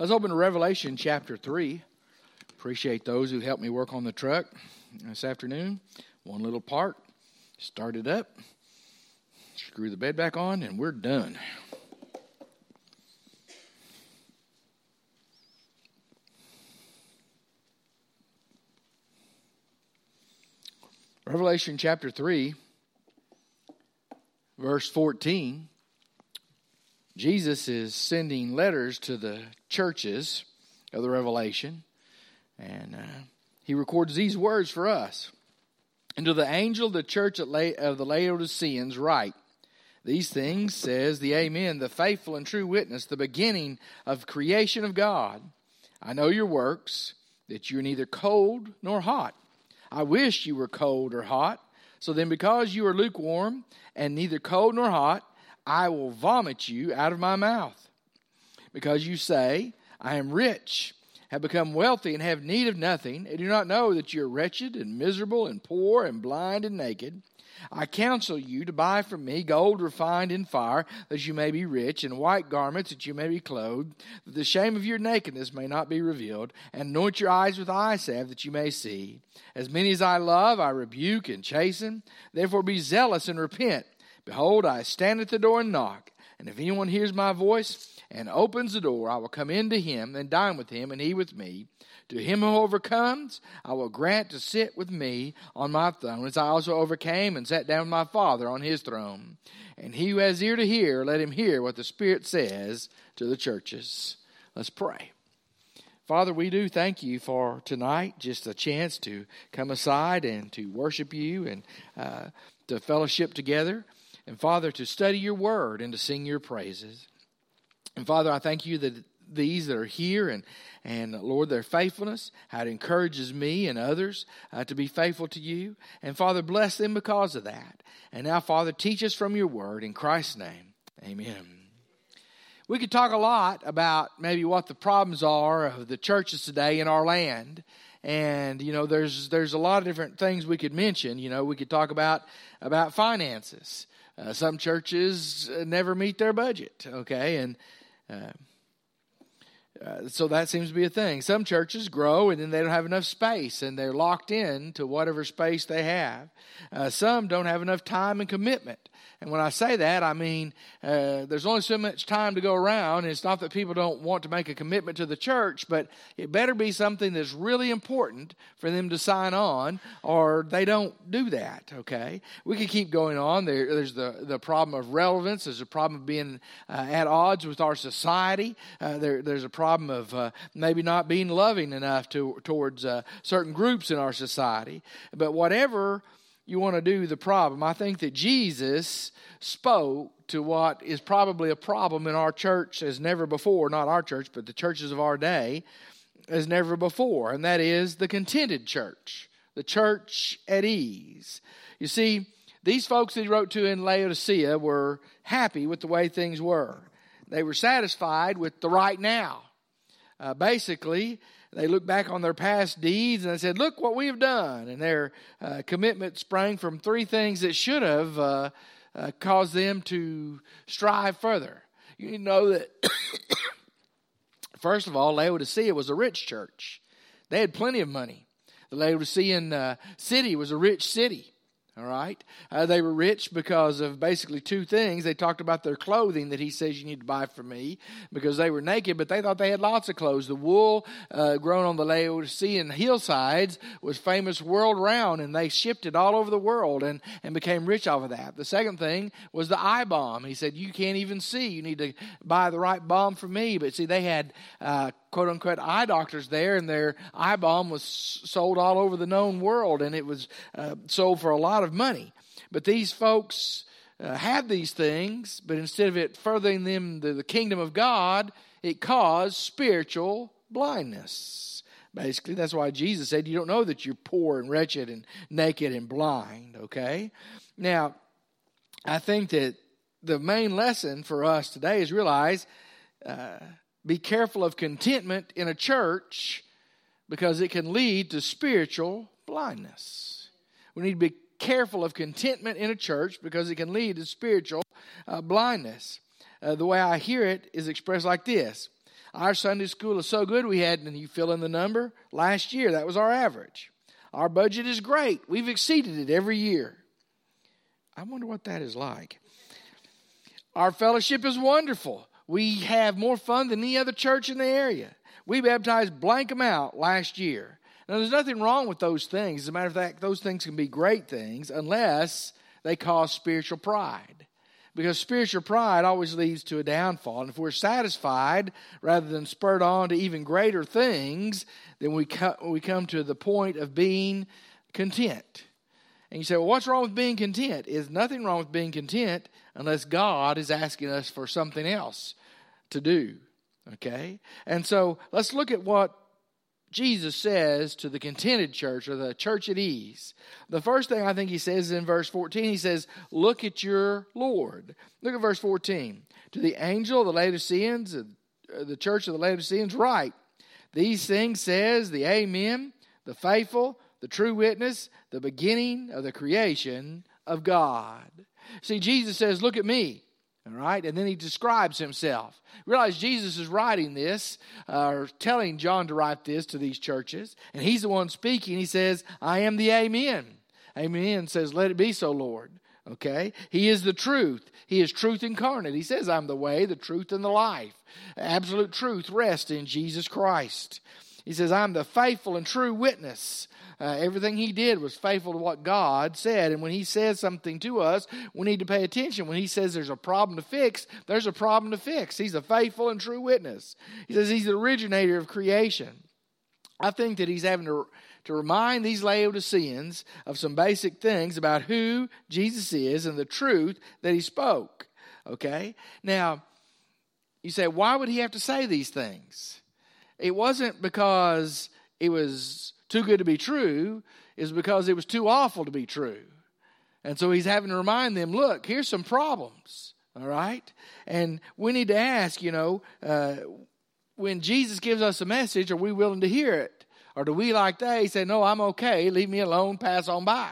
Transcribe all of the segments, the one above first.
Let's open to Revelation chapter 3. Appreciate those who helped me work on the truck this afternoon. One little part. Start it up, screw the bed back on, and we're done. Revelation chapter 3, verse 14. Jesus is sending letters to the churches of the Revelation, and uh, he records these words for us. And to the angel of the church of the Laodiceans, write these things, says the Amen, the faithful and true witness, the beginning of creation of God. I know your works, that you are neither cold nor hot. I wish you were cold or hot. So then, because you are lukewarm and neither cold nor hot, I will vomit you out of my mouth. Because you say, I am rich, have become wealthy, and have need of nothing, and do not know that you are wretched and miserable and poor and blind and naked. I counsel you to buy from me gold refined in fire, that you may be rich, and white garments, that you may be clothed, that the shame of your nakedness may not be revealed, and anoint your eyes with eye salve, that you may see. As many as I love, I rebuke and chasten. Therefore be zealous and repent. Behold, I stand at the door and knock. And if anyone hears my voice and opens the door, I will come in to him and dine with him, and he with me. To him who overcomes, I will grant to sit with me on my throne, as I also overcame and sat down with my Father on his throne. And he who has ear to hear, let him hear what the Spirit says to the churches. Let's pray. Father, we do thank you for tonight, just a chance to come aside and to worship you and uh, to fellowship together. And Father, to study your word and to sing your praises. And Father, I thank you that these that are here and, and Lord, their faithfulness, how it encourages me and others uh, to be faithful to you. And Father, bless them because of that. And now, Father, teach us from your word in Christ's name. Amen. We could talk a lot about maybe what the problems are of the churches today in our land and you know there's there's a lot of different things we could mention you know we could talk about about finances uh, some churches uh, never meet their budget, okay? And uh, uh, so that seems to be a thing. Some churches grow and then they don't have enough space and they're locked in to whatever space they have. Uh, some don't have enough time and commitment. And when I say that, I mean uh, there's only so much time to go around. It's not that people don't want to make a commitment to the church, but it better be something that's really important for them to sign on, or they don't do that. Okay, we could keep going on. There, there's the the problem of relevance. There's a problem of being uh, at odds with our society. Uh, there, there's a problem of uh, maybe not being loving enough to, towards uh, certain groups in our society. But whatever you want to do the problem. I think that Jesus spoke to what is probably a problem in our church as never before, not our church, but the churches of our day, as never before, and that is the contented church, the church at ease. You see, these folks that he wrote to in Laodicea were happy with the way things were. They were satisfied with the right now. Uh, basically, they looked back on their past deeds and they said, Look what we have done. And their uh, commitment sprang from three things that should have uh, uh, caused them to strive further. You know that, first of all, Laodicea was a rich church, they had plenty of money. The Laodicean uh, city was a rich city. All right. Uh, they were rich because of basically two things. They talked about their clothing that he says you need to buy from me because they were naked, but they thought they had lots of clothes. The wool uh, grown on the Laodicean hillsides was famous world round, and they shipped it all over the world and, and became rich off of that. The second thing was the eye balm. He said, You can't even see. You need to buy the right balm for me. But see, they had uh, quote unquote eye doctors there, and their eye balm was sold all over the known world, and it was uh, sold for a lot of money. But these folks uh, had these things, but instead of it furthering them to the kingdom of God, it caused spiritual blindness. Basically, that's why Jesus said, You don't know that you're poor and wretched and naked and blind, okay? Now, I think that the main lesson for us today is realize uh, be careful of contentment in a church because it can lead to spiritual blindness. We need to be careful of contentment in a church because it can lead to spiritual uh, blindness. Uh, the way I hear it is expressed like this Our Sunday school is so good, we had, and you fill in the number, last year, that was our average. Our budget is great. We've exceeded it every year. I wonder what that is like. Our fellowship is wonderful. We have more fun than any other church in the area. We baptized blank amount last year. Now, there's nothing wrong with those things. As a matter of fact, those things can be great things unless they cause spiritual pride. Because spiritual pride always leads to a downfall. And if we're satisfied rather than spurred on to even greater things, then we, co- we come to the point of being content. And you say, well, what's wrong with being content? Is nothing wrong with being content unless God is asking us for something else to do. Okay? And so let's look at what Jesus says to the contented church or the church at ease. The first thing I think he says is in verse 14, he says, Look at your Lord. Look at verse 14. To the angel of the Laodiceans, uh, the church of the Laodiceans, write, These things says the Amen, the faithful, the true witness, the beginning of the creation of God. See, Jesus says, Look at me. All right, and then he describes himself. Realize Jesus is writing this, uh, or telling John to write this to these churches, and he's the one speaking. He says, I am the Amen. Amen says, Let it be so, Lord. Okay? He is the truth. He is truth incarnate. He says, I'm the way, the truth, and the life. Absolute truth rests in Jesus Christ. He says, I'm the faithful and true witness. Uh, everything he did was faithful to what God said. And when he says something to us, we need to pay attention. When he says there's a problem to fix, there's a problem to fix. He's a faithful and true witness. He says he's the originator of creation. I think that he's having to, to remind these Laodiceans of some basic things about who Jesus is and the truth that he spoke. Okay? Now, you say, why would he have to say these things? It wasn't because it was too good to be true, is because it was too awful to be true. And so he's having to remind them look, here's some problems, all right? And we need to ask, you know, uh, when Jesus gives us a message, are we willing to hear it? Or do we, like they, say, no, I'm okay, leave me alone, pass on by?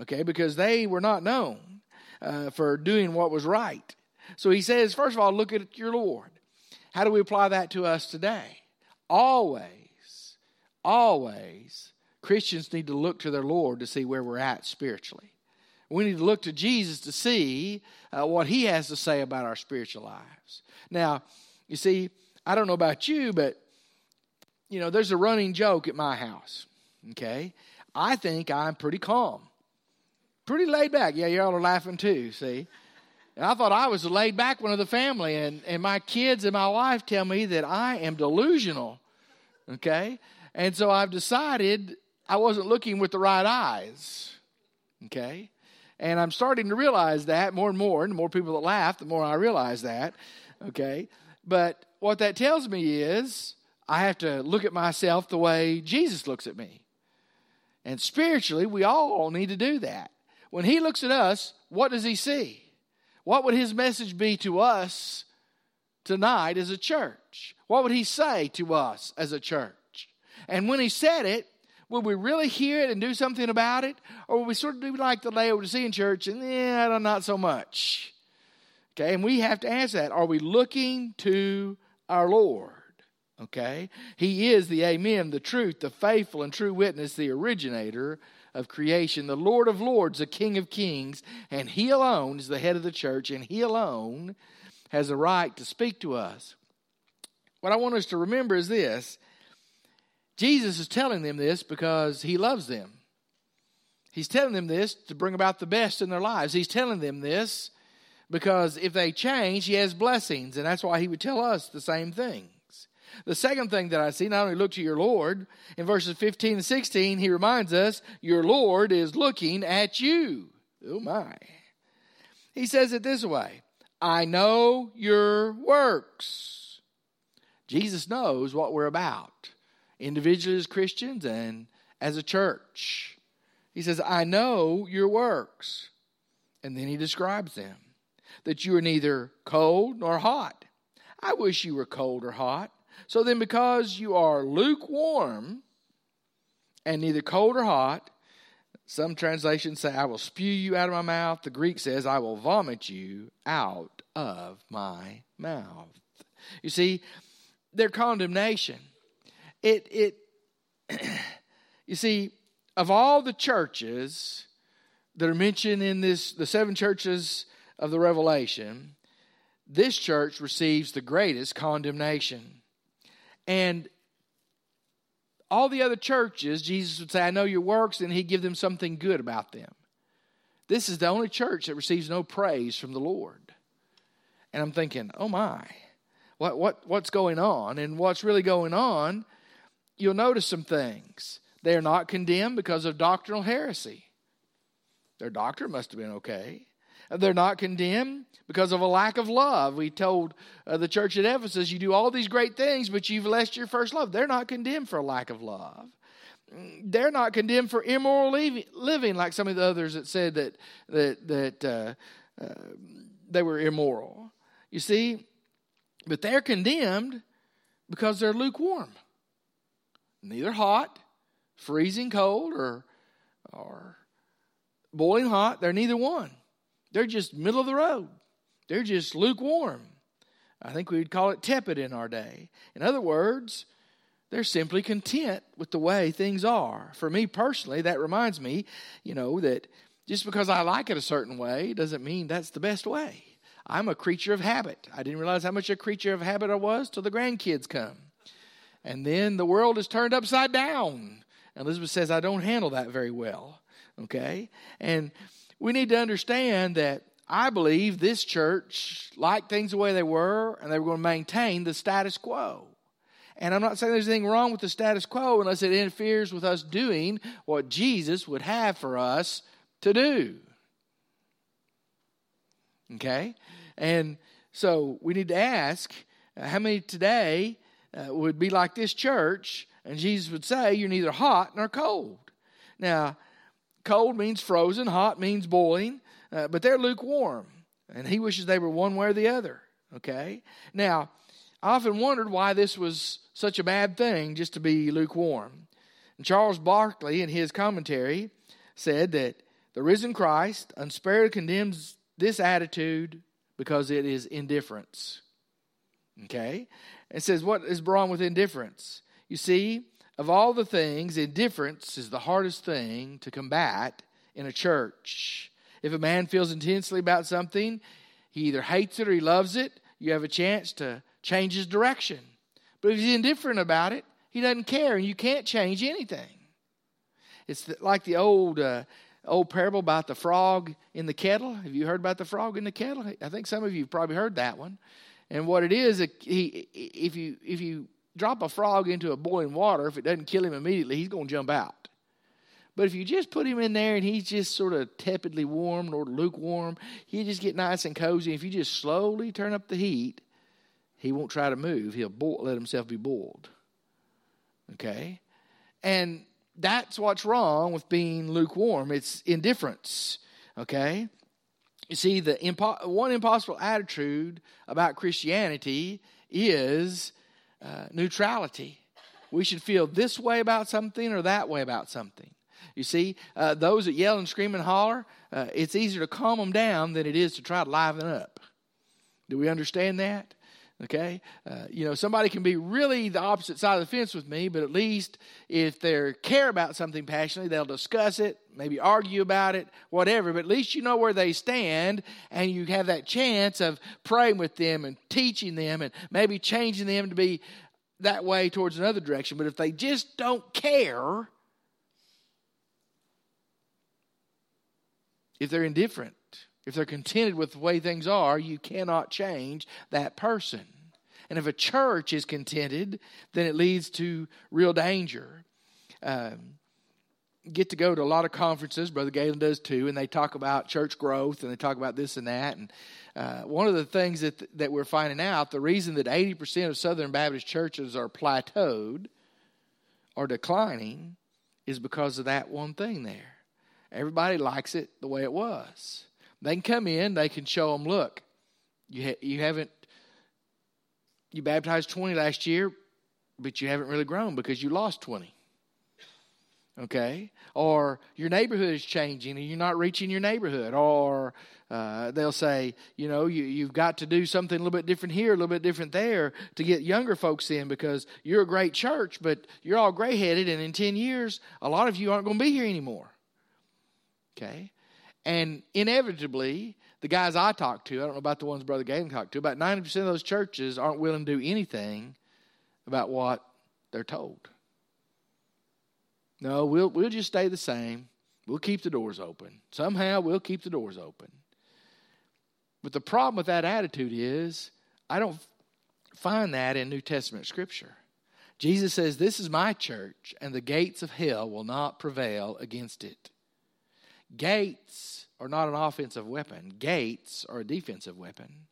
Okay, because they were not known uh, for doing what was right. So he says, first of all, look at your Lord. How do we apply that to us today? Always, always, Christians need to look to their Lord to see where we're at spiritually. We need to look to Jesus to see uh, what he has to say about our spiritual lives. Now, you see, I don't know about you, but you know, there's a running joke at my house. Okay, I think I'm pretty calm, pretty laid back. Yeah, y'all are laughing too. See, and I thought I was the laid back one of the family, and, and my kids and my wife tell me that I am delusional. Okay? And so I've decided I wasn't looking with the right eyes. Okay? And I'm starting to realize that more and more. And the more people that laugh, the more I realize that. Okay? But what that tells me is I have to look at myself the way Jesus looks at me. And spiritually, we all need to do that. When He looks at us, what does He see? What would his message be to us tonight as a church? What would he say to us as a church? And when he said it, would we really hear it and do something about it? Or would we sort of do like the Laodicean church and, yeah, not so much? Okay, and we have to answer that. Are we looking to our Lord? Okay, He is the Amen, the truth, the faithful and true witness, the originator of creation, the Lord of Lords, the King of Kings, and He alone is the head of the church, and He alone has a right to speak to us. What I want us to remember is this Jesus is telling them this because He loves them. He's telling them this to bring about the best in their lives. He's telling them this because if they change, He has blessings, and that's why He would tell us the same thing. The second thing that I see, not only look to your Lord, in verses 15 and 16, he reminds us, Your Lord is looking at you. Oh my. He says it this way I know your works. Jesus knows what we're about, individually as Christians and as a church. He says, I know your works. And then he describes them that you are neither cold nor hot. I wish you were cold or hot. So then, because you are lukewarm and neither cold or hot, some translations say, I will spew you out of my mouth. The Greek says, I will vomit you out of my mouth. You see, their condemnation. It, it, you see, of all the churches that are mentioned in this, the seven churches of the Revelation, this church receives the greatest condemnation. And all the other churches, Jesus would say, I know your works, and he'd give them something good about them. This is the only church that receives no praise from the Lord. And I'm thinking, oh my, what, what, what's going on? And what's really going on, you'll notice some things. They are not condemned because of doctrinal heresy. Their doctrine must have been okay. They're not condemned because of a lack of love. We told uh, the church at Ephesus, you do all these great things, but you've lost your first love. They're not condemned for a lack of love. They're not condemned for immoral living, like some of the others that said that that that uh, uh, they were immoral. You see, but they're condemned because they're lukewarm, neither hot, freezing cold, or or boiling hot. They're neither one. They're just middle of the road. They're just lukewarm. I think we would call it tepid in our day. In other words, they're simply content with the way things are. For me personally, that reminds me, you know, that just because I like it a certain way doesn't mean that's the best way. I'm a creature of habit. I didn't realize how much a creature of habit I was till the grandkids come. And then the world is turned upside down. Elizabeth says, I don't handle that very well. Okay? And we need to understand that I believe this church liked things the way they were, and they were going to maintain the status quo. And I'm not saying there's anything wrong with the status quo unless it interferes with us doing what Jesus would have for us to do. Okay? And so we need to ask uh, how many today uh, would be like this church, and Jesus would say, You're neither hot nor cold. Now, Cold means frozen, hot means boiling, uh, but they're lukewarm. And he wishes they were one way or the other. Okay? Now, I often wondered why this was such a bad thing just to be lukewarm. And Charles Barkley, in his commentary, said that the risen Christ unsparingly condemns this attitude because it is indifference. Okay? It says, What is wrong with indifference? You see, of all the things, indifference is the hardest thing to combat in a church. If a man feels intensely about something, he either hates it or he loves it, you have a chance to change his direction. But if he's indifferent about it, he doesn't care, and you can't change anything. It's like the old uh, old parable about the frog in the kettle. Have you heard about the frog in the kettle? I think some of you have probably heard that one. And what it is, he, if you if you drop a frog into a boiling water, if it doesn't kill him immediately, he's going to jump out. But if you just put him in there and he's just sort of tepidly warm or lukewarm, he'll just get nice and cozy. If you just slowly turn up the heat, he won't try to move. He'll boil, let himself be boiled. Okay? And that's what's wrong with being lukewarm. It's indifference. Okay? You see, the impo- one impossible attitude about Christianity is uh, neutrality. We should feel this way about something or that way about something. You see, uh, those that yell and scream and holler, uh, it's easier to calm them down than it is to try to liven up. Do we understand that? Okay? Uh, you know, somebody can be really the opposite side of the fence with me, but at least if they care about something passionately, they'll discuss it, maybe argue about it, whatever. But at least you know where they stand, and you have that chance of praying with them and teaching them and maybe changing them to be that way towards another direction. But if they just don't care, if they're indifferent, if they're contented with the way things are, you cannot change that person. And if a church is contented, then it leads to real danger. Um, get to go to a lot of conferences. Brother Galen does too, and they talk about church growth and they talk about this and that. And uh, one of the things that that we're finding out, the reason that eighty percent of Southern Baptist churches are plateaued or declining, is because of that one thing there. Everybody likes it the way it was. They can come in, they can show them, look, you, ha- you haven't, you baptized 20 last year, but you haven't really grown because you lost 20. okay? Or your neighborhood is changing and you're not reaching your neighborhood. Or uh, they'll say, you know, you, you've got to do something a little bit different here, a little bit different there to get younger folks in because you're a great church, but you're all gray headed, and in 10 years, a lot of you aren't going to be here anymore. Okay? And inevitably, the guys I talk to, I don't know about the ones Brother Galen talked to, about 90% of those churches aren't willing to do anything about what they're told. No, we'll, we'll just stay the same. We'll keep the doors open. Somehow we'll keep the doors open. But the problem with that attitude is, I don't find that in New Testament scripture. Jesus says, This is my church, and the gates of hell will not prevail against it. Gates are not an offensive weapon, gates are a defensive weapon.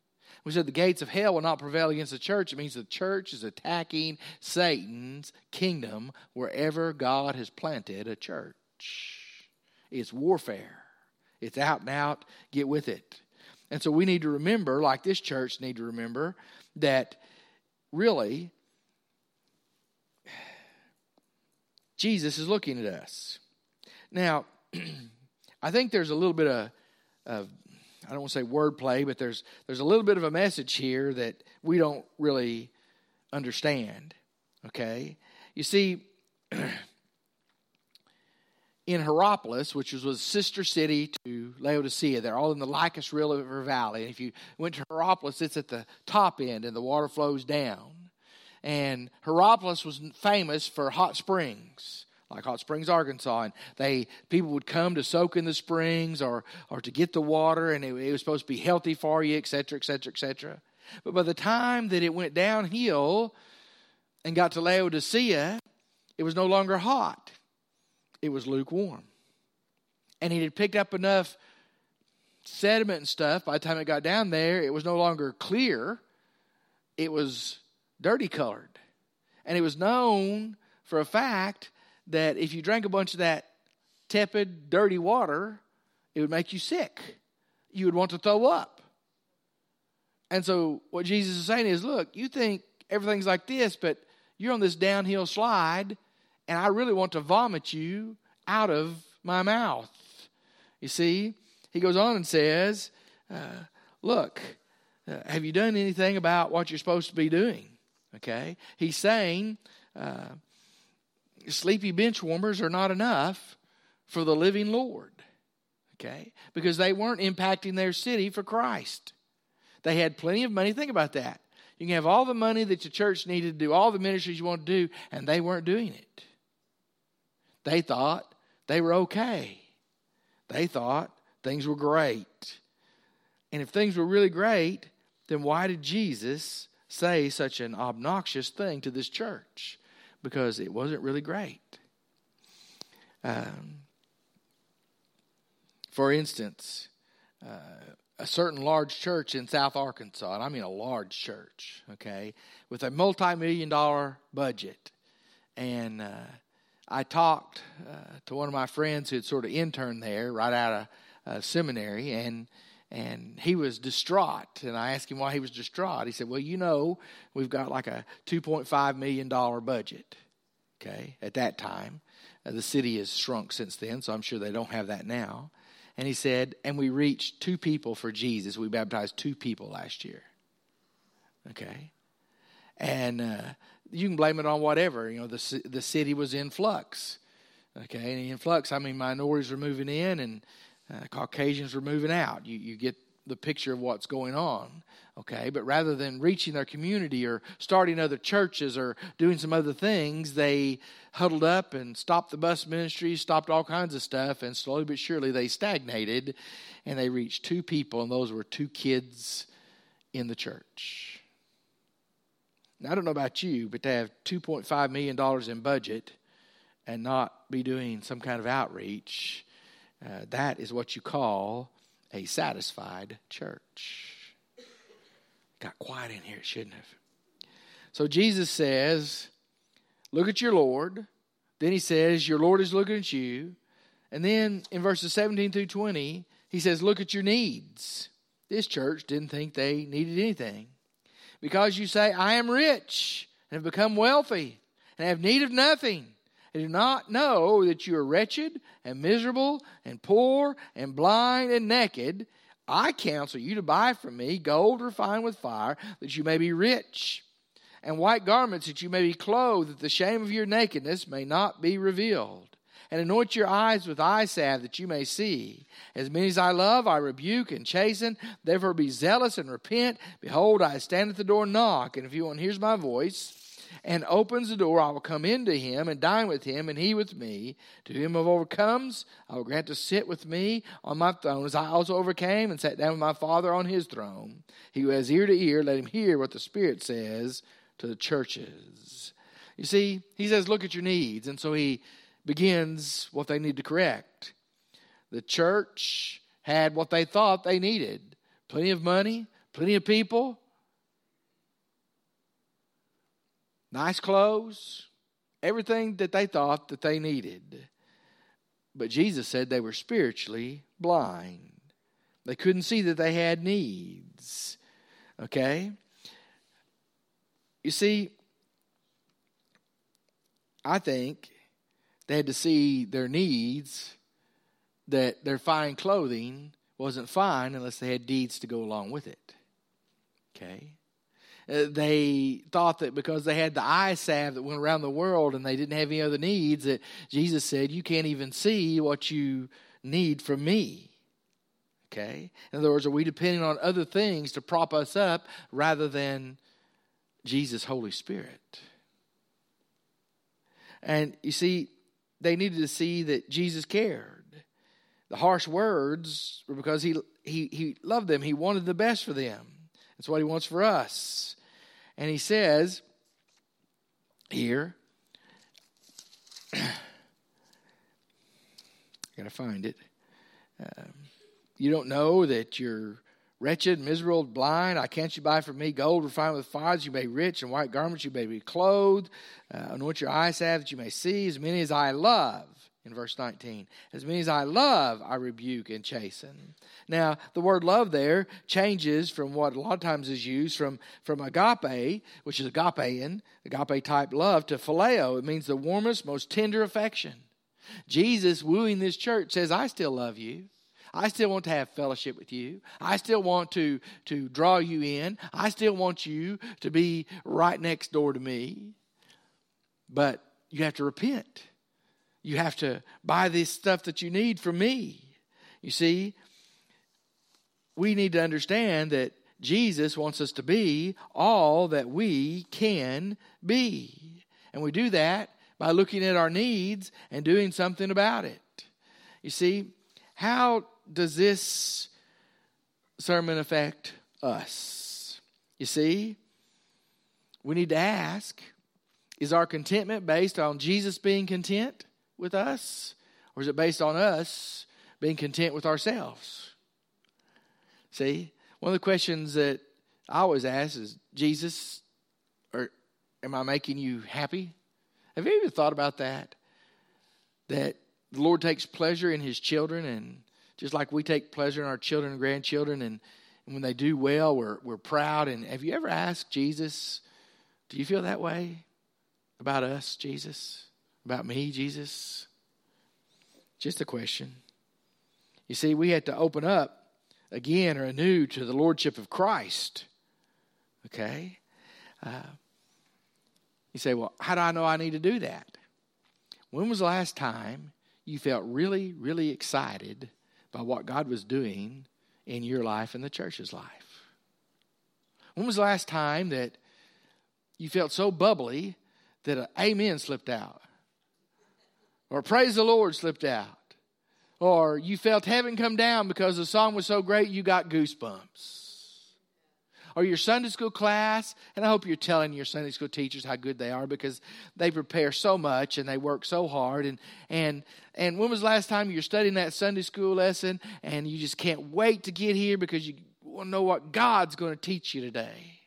We said the gates of hell will not prevail against the church. It means the church is attacking Satan's kingdom wherever God has planted a church. It's warfare. It's out and out. Get with it. And so we need to remember, like this church need to remember, that really Jesus is looking at us. Now, I think there's a little bit of, of I don't want to say wordplay, but there's there's a little bit of a message here that we don't really understand. Okay, you see, in Hierapolis, which was a sister city to Laodicea. They're all in the Lycus River Valley. And if you went to Hierapolis, it's at the top end and the water flows down. And Hierapolis was famous for hot springs, like Hot Springs, Arkansas. And they people would come to soak in the springs or, or to get the water, and it, it was supposed to be healthy for you, et cetera, et cetera, et cetera. But by the time that it went downhill and got to Laodicea, it was no longer hot it was lukewarm. And it had picked up enough sediment and stuff. By the time it got down there, it was no longer clear, it was dirty colored. And it was known for a fact that if you drank a bunch of that tepid, dirty water, it would make you sick. You would want to throw up. And so, what Jesus is saying is look, you think everything's like this, but you're on this downhill slide and I really want to vomit you out of my mouth. You see, he goes on and says, uh, Look, uh, have you done anything about what you're supposed to be doing? Okay? He's saying, uh, sleepy bench warmers are not enough for the living Lord. Okay? Because they weren't impacting their city for Christ. They had plenty of money. Think about that. You can have all the money that your church needed to do, all the ministries you want to do, and they weren't doing it. They thought they were okay. They thought things were great. And if things were really great, then why did Jesus say such an obnoxious thing to this church? Because it wasn't really great. Um, for instance, uh, a certain large church in South Arkansas, and I mean a large church, okay, with a multi million dollar budget. And uh, I talked uh, to one of my friends who had sort of interned there right out of uh, seminary, and and he was distraught. And I asked him why he was distraught. He said, "Well, you know, we've got like a two point five million dollar budget. Okay, at that time, uh, the city has shrunk since then, so I'm sure they don't have that now." And he said, "And we reached two people for Jesus. We baptized two people last year." Okay, and uh, you can blame it on whatever. You know, the the city was in flux. Okay, and in flux, I mean minorities were moving in and uh, Caucasians were moving out. You you get the picture of what's going on. Okay, but rather than reaching their community or starting other churches or doing some other things, they huddled up and stopped the bus ministry, stopped all kinds of stuff, and slowly but surely they stagnated and they reached two people, and those were two kids in the church. Now, I don't know about you, but to have $2.5 million in budget and not be doing some kind of outreach, uh, that is what you call a satisfied church. Got quiet in here, it shouldn't have. So Jesus says, Look at your Lord. Then he says, Your Lord is looking at you. And then in verses 17 through 20, he says, Look at your needs. This church didn't think they needed anything because you say, I am rich and have become wealthy and have need of nothing, do not know that you are wretched and miserable and poor and blind and naked, I counsel you to buy from me gold refined with fire, that you may be rich, and white garments that you may be clothed, that the shame of your nakedness may not be revealed. And anoint your eyes with eye salve that you may see. As many as I love, I rebuke and chasten. Therefore be zealous and repent. Behold, I stand at the door and knock. And if anyone hears my voice and opens the door, I will come into him and dine with him, and he with me. To him who overcomes, I will grant to sit with me on my throne, as I also overcame and sat down with my Father on his throne. He who has ear to ear, let him hear what the Spirit says to the churches. You see, he says, look at your needs. And so he begins what they need to correct. The church had what they thought they needed plenty of money, plenty of people, nice clothes, everything that they thought that they needed. But Jesus said they were spiritually blind. They couldn't see that they had needs. Okay? You see, I think they had to see their needs, that their fine clothing wasn't fine unless they had deeds to go along with it. Okay? Uh, they thought that because they had the eye salve that went around the world and they didn't have any other needs, that Jesus said, You can't even see what you need from me. Okay? In other words, are we depending on other things to prop us up rather than Jesus' Holy Spirit? And you see, they needed to see that Jesus cared. The harsh words were because he, he, he loved them, he wanted the best for them. That's what he wants for us. And he says here, I gotta find it. Um, you don't know that you're wretched, miserable, blind. I can't you buy from me gold refined with fire that you may be rich, and white garments you may be clothed. Uh, anoint your eyes have that you may see as many as I love. In verse 19, as many as I love, I rebuke and chasten. Now, the word love there changes from what a lot of times is used from, from agape, which is agapean, agape type love, to phileo. It means the warmest, most tender affection. Jesus, wooing this church, says, I still love you. I still want to have fellowship with you. I still want to, to draw you in. I still want you to be right next door to me. But you have to repent. You have to buy this stuff that you need from me. You see, we need to understand that Jesus wants us to be all that we can be. And we do that by looking at our needs and doing something about it. You see, how does this sermon affect us? You see, we need to ask is our contentment based on Jesus being content with us, or is it based on us being content with ourselves? See, one of the questions that I always ask is Jesus, or am I making you happy? Have you ever thought about that? That the Lord takes pleasure in his children and just like we take pleasure in our children and grandchildren, and, and when they do well, we're, we're proud. And have you ever asked Jesus, Do you feel that way about us, Jesus? About me, Jesus? Just a question. You see, we had to open up again or anew to the Lordship of Christ. Okay? Uh, you say, Well, how do I know I need to do that? When was the last time you felt really, really excited by what God was doing in your life and the church's life. When was the last time that you felt so bubbly that an amen slipped out? Or praise the Lord slipped out? Or you felt heaven come down because the song was so great you got goosebumps? or your Sunday school class. And I hope you're telling your Sunday school teachers how good they are because they prepare so much and they work so hard. And, and, and when was the last time you're studying that Sunday school lesson and you just can't wait to get here because you want to know what God's going to teach you today?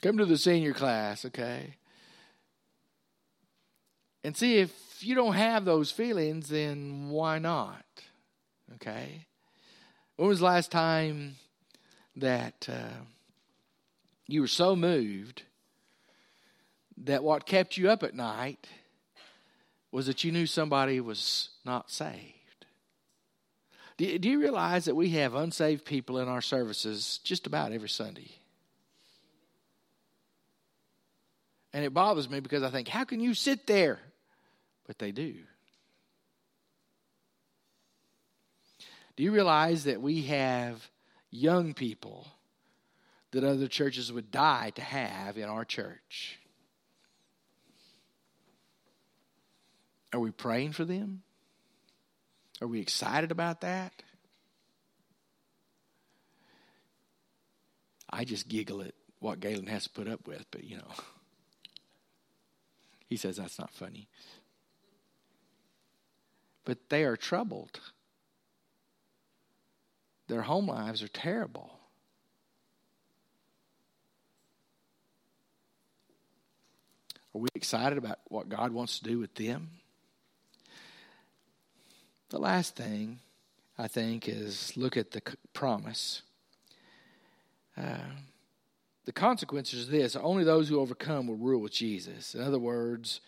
Come to the senior class, okay? And see if you don't have those feelings, then why not? Okay? When was the last time that uh, you were so moved that what kept you up at night was that you knew somebody was not saved. Do, do you realize that we have unsaved people in our services just about every Sunday? And it bothers me because I think, how can you sit there? But they do. Do you realize that we have young people that other churches would die to have in our church? Are we praying for them? Are we excited about that? I just giggle at what Galen has to put up with, but you know. He says that's not funny. But they are troubled. Their home lives are terrible. Are we excited about what God wants to do with them? The last thing, I think, is look at the promise. Uh, the consequences of this only those who overcome will rule with Jesus. In other words,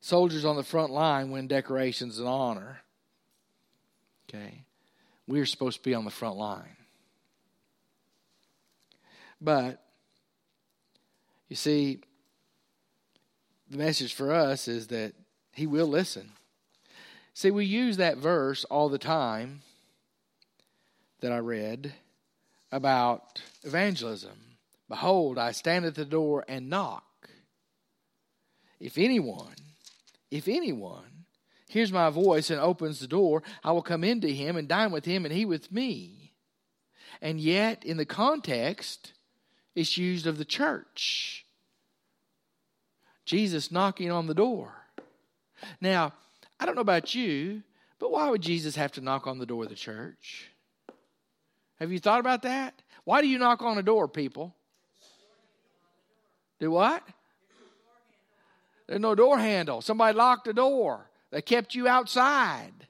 soldiers on the front line win decorations and honor. Okay? We're supposed to be on the front line. But, you see, the message for us is that He will listen. See, we use that verse all the time that I read about evangelism. Behold, I stand at the door and knock. If anyone, if anyone hears my voice and opens the door, I will come into him and dine with him and he with me. And yet, in the context, it's used of the church. Jesus knocking on the door. Now, I don't know about you, but why would Jesus have to knock on the door of the church? Have you thought about that? Why do you knock on a door, people? Do what? There's no door handle. Somebody locked the door. They kept you outside.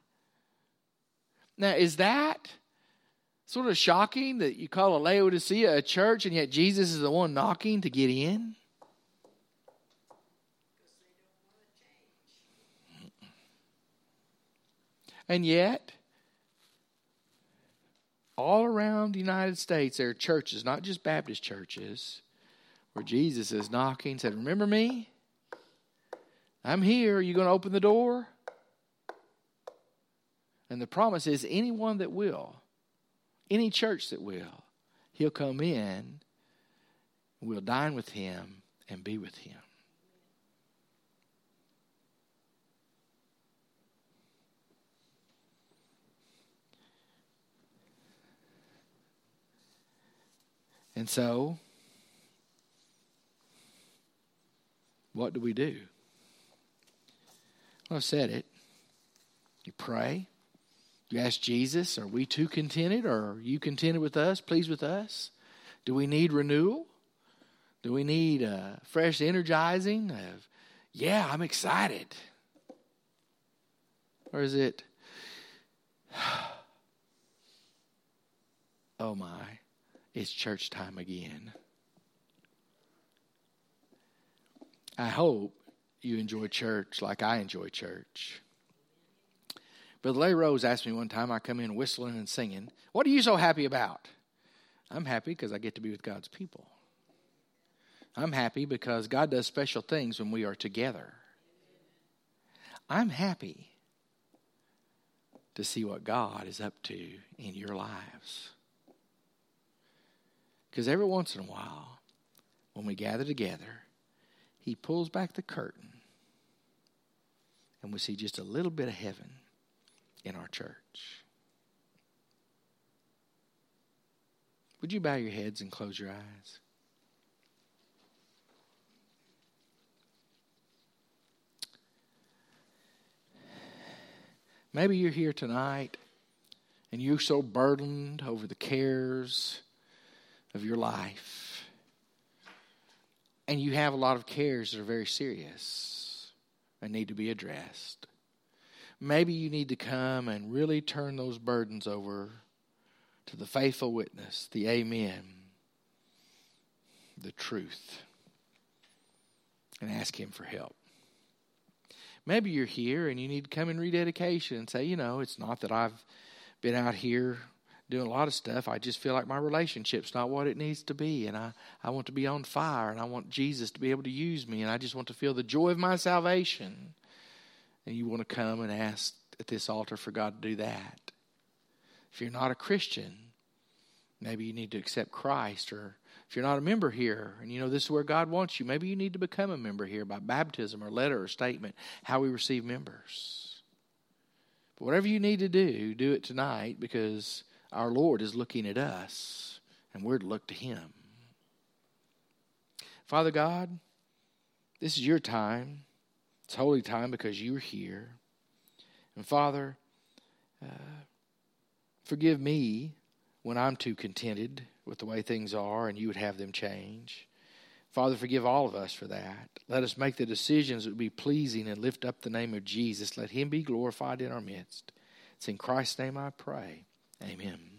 Now, is that sort of shocking that you call a Laodicea a church and yet Jesus is the one knocking to get in? And yet, all around the United States, there are churches, not just Baptist churches, where Jesus is knocking, said, Remember me? I'm here. Are you going to open the door? And the promise is anyone that will, any church that will, he'll come in, we'll dine with him and be with him. And so, what do we do? I've said it. You pray. You ask Jesus, are we too contented or are you contented with us, pleased with us? Do we need renewal? Do we need a fresh energizing of, yeah, I'm excited? Or is it, oh my, it's church time again. I hope you enjoy church like I enjoy church. Brother Larry Rose asked me one time, I come in whistling and singing, What are you so happy about? I'm happy because I get to be with God's people. I'm happy because God does special things when we are together. I'm happy to see what God is up to in your lives. Because every once in a while, when we gather together, He pulls back the curtain and we see just a little bit of heaven in our church. Would you bow your heads and close your eyes? Maybe you're here tonight and you're so burdened over the cares of your life. And you have a lot of cares that are very serious and need to be addressed. Maybe you need to come and really turn those burdens over to the faithful witness, the Amen, the truth. and ask Him for help. Maybe you're here and you need to come in rededication and say, you know, it's not that I've been out here doing a lot of stuff. I just feel like my relationship's not what it needs to be. And I, I want to be on fire and I want Jesus to be able to use me. And I just want to feel the joy of my salvation. And you want to come and ask at this altar for God to do that. If you're not a Christian, maybe you need to accept Christ or if you're not a member here and you know this is where God wants you, maybe you need to become a member here by baptism or letter or statement, how we receive members. But whatever you need to do, do it tonight because our Lord is looking at us and we're to look to Him. Father God, this is your time. It's holy time because you're here. And Father, uh, forgive me when I'm too contented with the way things are and you would have them change. Father, forgive all of us for that. Let us make the decisions that would be pleasing and lift up the name of Jesus. Let him be glorified in our midst. It's in Christ's name I pray. Amen.